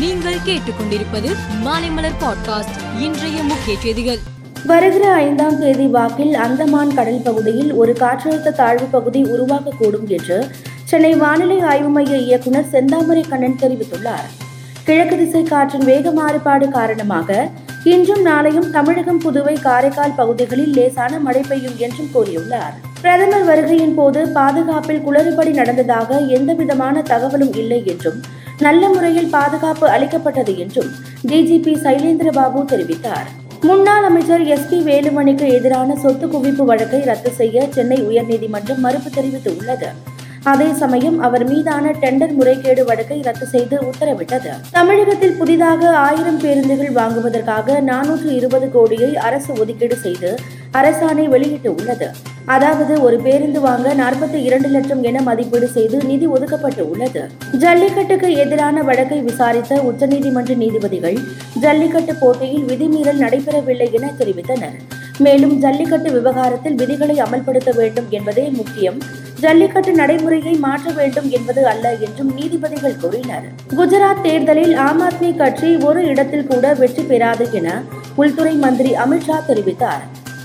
நீங்கள் கேட்டுக்கொண்டிருப்பது மாலைமலர் பாட்காஸ்ட் இன்றைய முக்கிய செய்திகள். வருகிற ஐந்தாம் தேதி வாக்கில் அந்தமான் கடல் பகுதியில் ஒரு காற்றழுத்த தாழ்வு பகுதி உருவாகக்கூடும் என்று சென்னை வானிலை ஆய்வு மைய இயக்குநர் செந்தாமரை கண்ணன் தெரிவித்துள்ளார். கிழக்கு திசை காற்றின் வேக மாறுபாடு காரணமாக இன்றும் நாளையும் தமிழகம் புதுவை காரைக்கால் பகுதிகளில் லேசான மழை பெய்யும் என்றும் கூறியுள்ளார். பிரதமர் வருகையின் போது பாதுகாப்பில் குளறுபடி நடந்ததாக எந்தவிதமான தகவலும் இல்லை என்றும் நல்ல முறையில் பாதுகாப்பு அளிக்கப்பட்டது என்றும் டிஜிபி சைலேந்திர பாபு தெரிவித்தார். முன்னாள் அமைச்சர் எஸ் பி வேலுமணிக்கு எதிரான சொத்து குவிப்பு வழக்கை ரத்து செய்ய சென்னை உயர்நீதிமன்றம் மறுப்பு தெரிவித்துள்ளது. அதே சமயம் அவர் மீதான டெண்டர் முறைகேடு வழக்கை ரத்து செய்து உத்தரவிட்டது. தமிழகத்தில் புதிதாக ஆயிரம் பேருந்துகள் வாங்குவதற்காக நானூற்று இருபது கோடியை அரசு ஒதுக்கீடு செய்து அரசாணை வெளியிட்டு உள்ளது அதாவது ஒரு பேருந்து வாங்க நாற்பத்தி இரண்டு லட்சம் என மதிப்பீடு செய்து நிதி ஒதுக்கப்பட்டு உள்ளது ஜல்லிக்கட்டுக்கு எதிரான வழக்கை விசாரித்த உச்சநீதிமன்ற நீதிபதிகள் ஜல்லிக்கட்டு போட்டியில் விதிமீறல் நடைபெறவில்லை என தெரிவித்தனர். மேலும் ஜல்லிக்கட்டு விவகாரத்தில் விதிகளை அமல்படுத்த வேண்டும் என்பதே முக்கியம். ஜல்லிக்கட்டு நடைமுறையை மாற்ற வேண்டும் என்பது அல்ல என்றும் நீதிபதிகள் கூறினர். குஜராத் தேர்தலில் ஆம் ஆத்மி கட்சி ஒரு இடத்தில் கூட வெற்றி பெறாது என உள்துறை மந்திரி அமித்ஷா தெரிவித்தார்.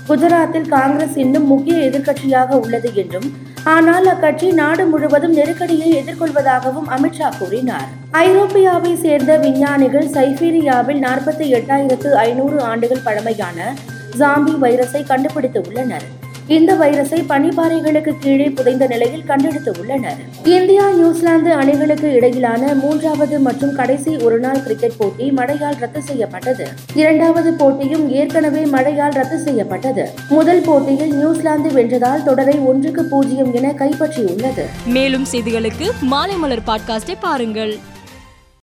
குஜராத்தில் காங்கிரஸ் இன்னும் முக்கிய எதிர்க்கட்சியாக உள்ளது என்றும் ஆனால் அக்கட்சி நாடு முழுவதும் நெருக்கடியை எதிர்கொள்வதாகவும் அமித்ஷா கூறினார். ஐரோப்பியாவை சேர்ந்த விஞ்ஞானிகள் சைபீரியாவில் நாற்பத்தி எட்டாயிரத்து ஐநூறு ஆண்டுகள் பழமையான ஜாம்பி வைரஸை கண்டுபிடித்து உள்ளனர். இந்த வைரஸை பனிப்பாறைகளுக்கு கீழே புதைந்த நிலையில் கண்டெடுத்து உள்ளனர். இந்தியா நியூசிலாந்து அணிகளுக்கு இடையிலான மூன்றாவது மற்றும் கடைசி ஒருநாள் கிரிக்கெட் போட்டி மழையால் ரத்து செய்யப்பட்டது. இரண்டாவது போட்டியும் ஏற்கனவே மழையால் ரத்து செய்யப்பட்டது. முதல் போட்டியில் நியூசிலாந்து வென்றதால் தொடரை ஒன்றுக்கு பூஜ்ஜியம் என கைப்பற்றியுள்ளது. மேலும் செய்திகளுக்கு மாலை மலர் பாட்காஸ்டை பாருங்கள்.